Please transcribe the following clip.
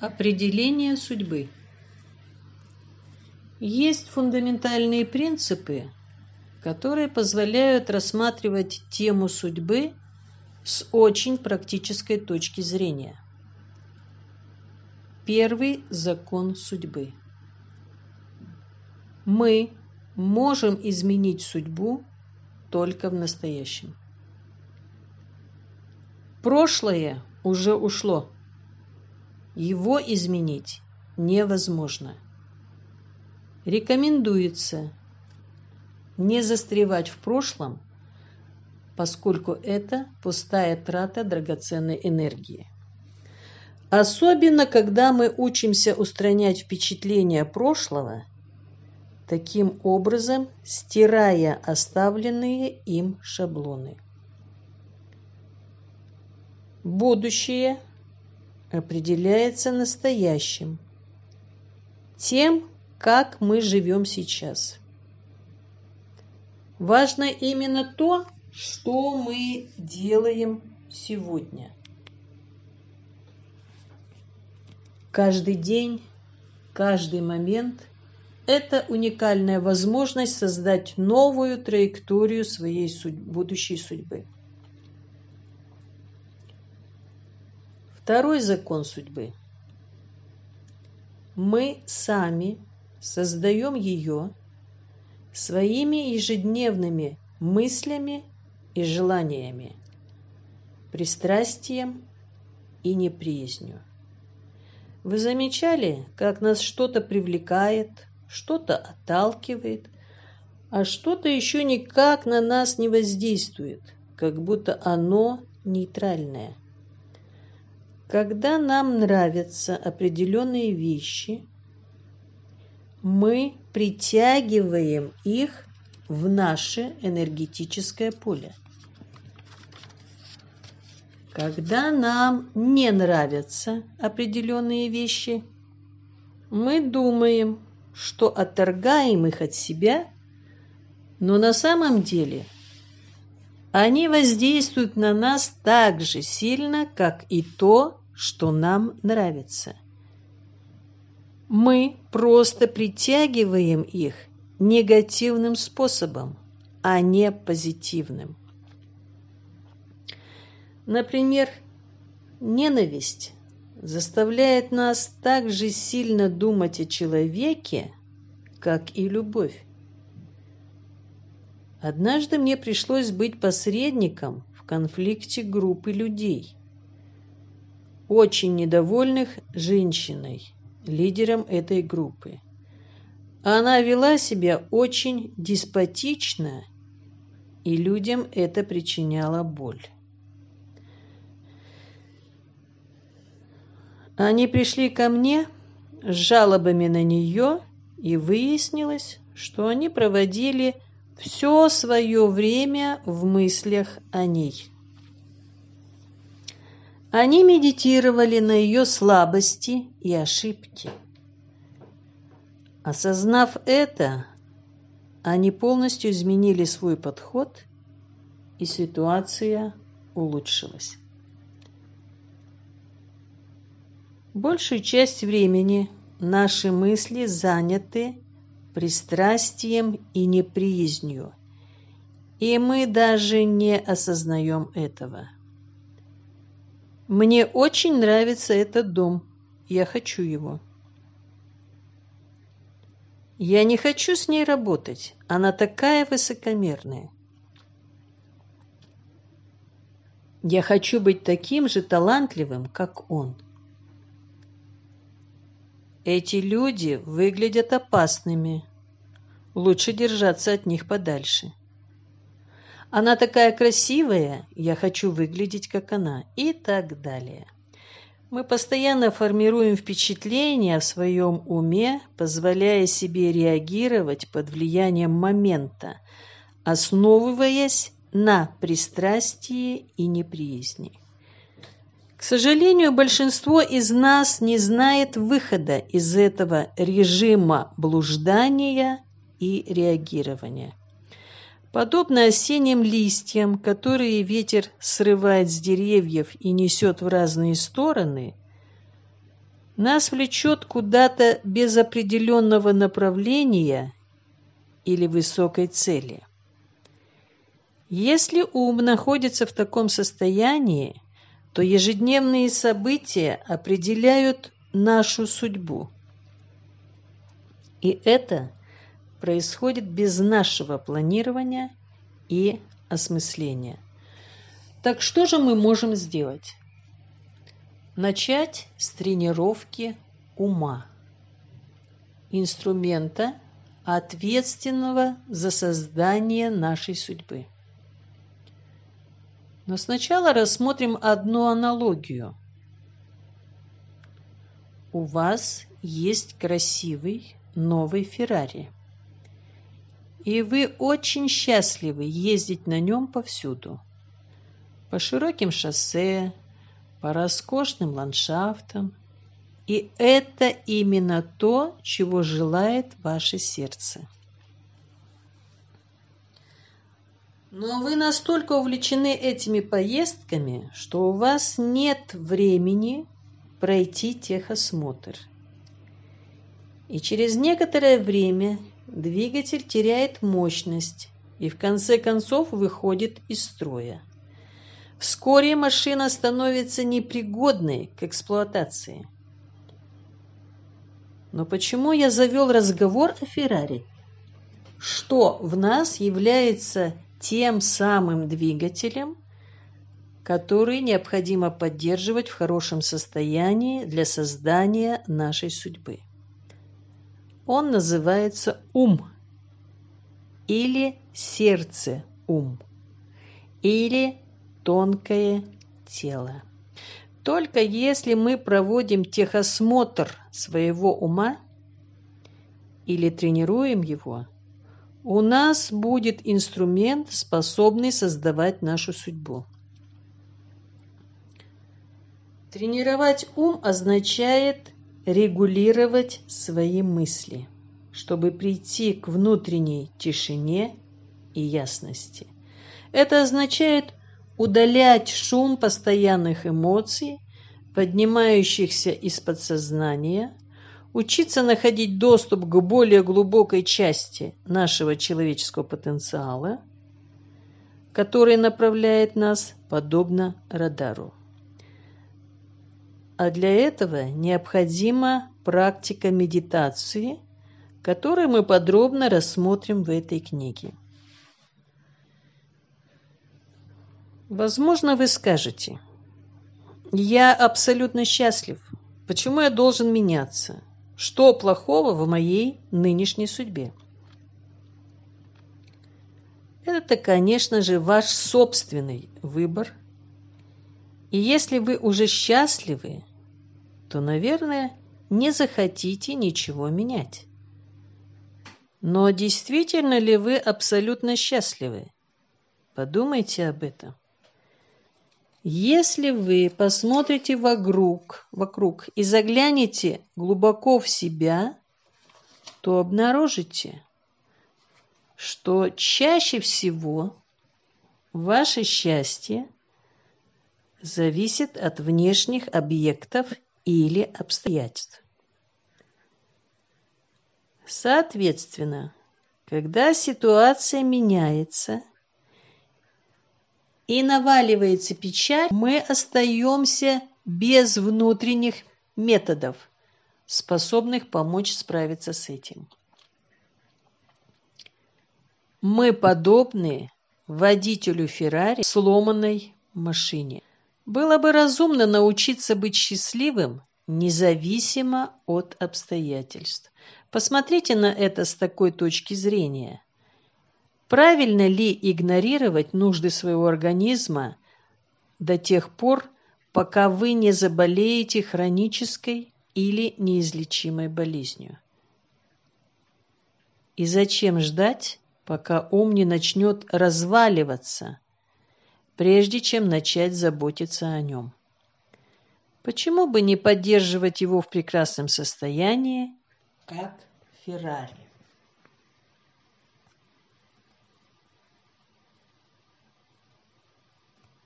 Определение судьбы. Есть фундаментальные принципы, которые позволяют рассматривать тему судьбы с очень практической точки зрения. Первый закон судьбы. Мы можем изменить судьбу только в настоящем. Прошлое уже ушло его изменить невозможно. Рекомендуется не застревать в прошлом, поскольку это пустая трата драгоценной энергии. Особенно, когда мы учимся устранять впечатления прошлого, таким образом стирая оставленные им шаблоны. Будущее определяется настоящим, тем, как мы живем сейчас. Важно именно то, что мы делаем сегодня. Каждый день, каждый момент – это уникальная возможность создать новую траекторию своей будущей судьбы. Второй закон судьбы. Мы сами создаем ее своими ежедневными мыслями и желаниями, пристрастием и неприязнью. Вы замечали, как нас что-то привлекает, что-то отталкивает, а что-то еще никак на нас не воздействует, как будто оно нейтральное – когда нам нравятся определенные вещи, мы притягиваем их в наше энергетическое поле. Когда нам не нравятся определенные вещи, мы думаем, что отторгаем их от себя, но на самом деле – они воздействуют на нас так же сильно, как и то, что нам нравится. Мы просто притягиваем их негативным способом, а не позитивным. Например, ненависть заставляет нас так же сильно думать о человеке, как и любовь. Однажды мне пришлось быть посредником в конфликте группы людей, очень недовольных женщиной, лидером этой группы. Она вела себя очень деспотично, и людям это причиняло боль. Они пришли ко мне с жалобами на нее, и выяснилось, что они проводили все свое время в мыслях о ней. Они медитировали на ее слабости и ошибки. Осознав это, они полностью изменили свой подход, и ситуация улучшилась. Большую часть времени наши мысли заняты пристрастием и неприязнью, и мы даже не осознаем этого. Мне очень нравится этот дом, я хочу его. Я не хочу с ней работать, она такая высокомерная. Я хочу быть таким же талантливым, как он. Эти люди выглядят опасными. Лучше держаться от них подальше. Она такая красивая, я хочу выглядеть как она и так далее. Мы постоянно формируем впечатления в своем уме, позволяя себе реагировать под влиянием момента, основываясь на пристрастии и неприязни. К сожалению, большинство из нас не знает выхода из этого режима блуждания и реагирования. Подобно осенним листьям, которые ветер срывает с деревьев и несет в разные стороны, нас влечет куда-то без определенного направления или высокой цели. Если ум находится в таком состоянии, то ежедневные события определяют нашу судьбу. И это происходит без нашего планирования и осмысления. Так что же мы можем сделать? Начать с тренировки ума, инструмента, ответственного за создание нашей судьбы. Но сначала рассмотрим одну аналогию. У вас есть красивый новый Феррари. И вы очень счастливы ездить на нем повсюду. По широким шоссе, по роскошным ландшафтам. И это именно то, чего желает ваше сердце. Но вы настолько увлечены этими поездками, что у вас нет времени пройти техосмотр. И через некоторое время двигатель теряет мощность и в конце концов выходит из строя. Вскоре машина становится непригодной к эксплуатации. Но почему я завел разговор о Феррари? Что в нас является тем самым двигателем, который необходимо поддерживать в хорошем состоянии для создания нашей судьбы. Он называется ум или сердце ум или тонкое тело. Только если мы проводим техосмотр своего ума или тренируем его, у нас будет инструмент, способный создавать нашу судьбу. Тренировать ум означает регулировать свои мысли, чтобы прийти к внутренней тишине и ясности. Это означает удалять шум постоянных эмоций, поднимающихся из подсознания, учиться находить доступ к более глубокой части нашего человеческого потенциала, который направляет нас подобно радару. А для этого необходима практика медитации, которую мы подробно рассмотрим в этой книге. Возможно, вы скажете, я абсолютно счастлив. Почему я должен меняться? Что плохого в моей нынешней судьбе? Это, конечно же, ваш собственный выбор. И если вы уже счастливы, то, наверное, не захотите ничего менять. Но действительно ли вы абсолютно счастливы? Подумайте об этом. Если вы посмотрите вокруг, вокруг и заглянете глубоко в себя, то обнаружите, что чаще всего ваше счастье зависит от внешних объектов или обстоятельств. Соответственно, когда ситуация меняется – и наваливается печаль, мы остаемся без внутренних методов, способных помочь справиться с этим. Мы подобны водителю Феррари в сломанной машине. Было бы разумно научиться быть счастливым, независимо от обстоятельств. Посмотрите на это с такой точки зрения – Правильно ли игнорировать нужды своего организма до тех пор, пока вы не заболеете хронической или неизлечимой болезнью? И зачем ждать, пока ум не начнет разваливаться, прежде чем начать заботиться о нем? Почему бы не поддерживать его в прекрасном состоянии, как Феррари?